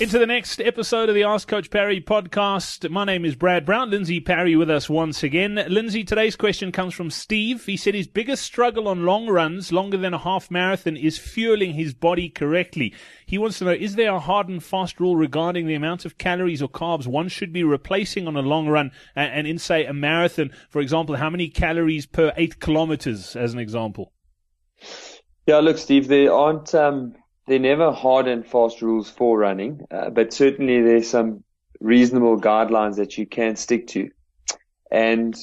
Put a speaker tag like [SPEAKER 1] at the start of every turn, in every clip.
[SPEAKER 1] Into the next episode of the Ask Coach Parry podcast. My name is Brad Brown. Lindsey Parry with us once again. Lindsey, today's question comes from Steve. He said his biggest struggle on long runs, longer than a half marathon, is fueling his body correctly. He wants to know, is there a hard and fast rule regarding the amount of calories or carbs one should be replacing on a long run? And, in, say, a marathon, for example, how many calories per eight kilometers, as an example?
[SPEAKER 2] Yeah, look, Steve, there aren't, um, they're never hard and fast rules for running, uh, but certainly there's some reasonable guidelines that you can stick to. And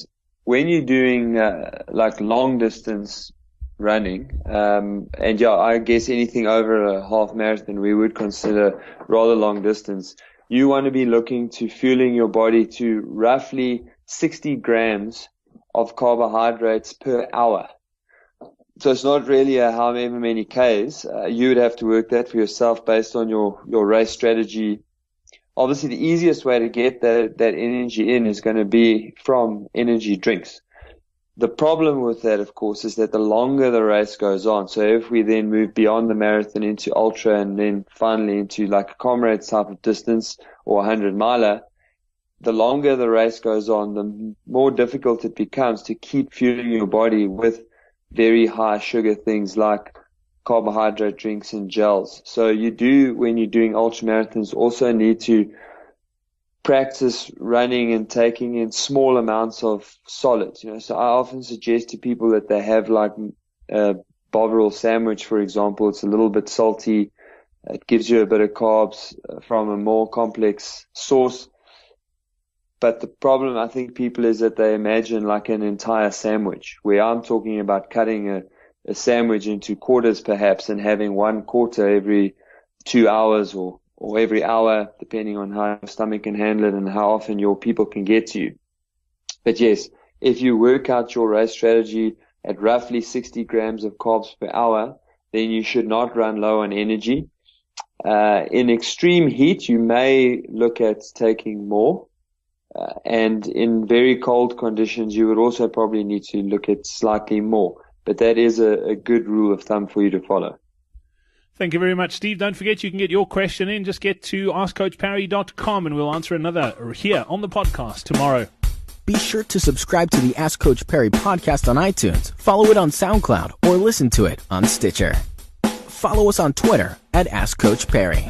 [SPEAKER 2] when you're doing uh, like long distance running, um, and yeah, I guess anything over a half marathon we would consider rather long distance. You want to be looking to fueling your body to roughly 60 grams of carbohydrates per hour. So it's not really a however many Ks. Uh, you would have to work that for yourself based on your, your race strategy. Obviously, the easiest way to get that, that energy in is going to be from energy drinks. The problem with that, of course, is that the longer the race goes on, so if we then move beyond the marathon into ultra and then finally into like a comrades type of distance or a hundred miler, the longer the race goes on, the more difficult it becomes to keep fueling your body with very high sugar things like carbohydrate drinks and gels. So you do, when you're doing ultra marathons, also need to practice running and taking in small amounts of solids. You know, so I often suggest to people that they have like a Bovril sandwich, for example. It's a little bit salty. It gives you a bit of carbs uh, from a more complex source. But the problem I think people is that they imagine like an entire sandwich where I'm talking about cutting a, a sandwich into quarters perhaps and having one quarter every two hours or, or every hour, depending on how your stomach can handle it and how often your people can get to you. But yes, if you work out your race strategy at roughly 60 grams of carbs per hour, then you should not run low on energy. Uh, in extreme heat, you may look at taking more. Uh, and in very cold conditions, you would also probably need to look at slightly more. But that is a, a good rule of thumb for you to follow.
[SPEAKER 1] Thank you very much, Steve. Don't forget you can get your question in. Just get to askcoachparry.com and we'll answer another here on the podcast tomorrow.
[SPEAKER 3] Be sure to subscribe to the Ask Coach Parry podcast on iTunes, follow it on SoundCloud, or listen to it on Stitcher. Follow us on Twitter at Ask Coach Parry.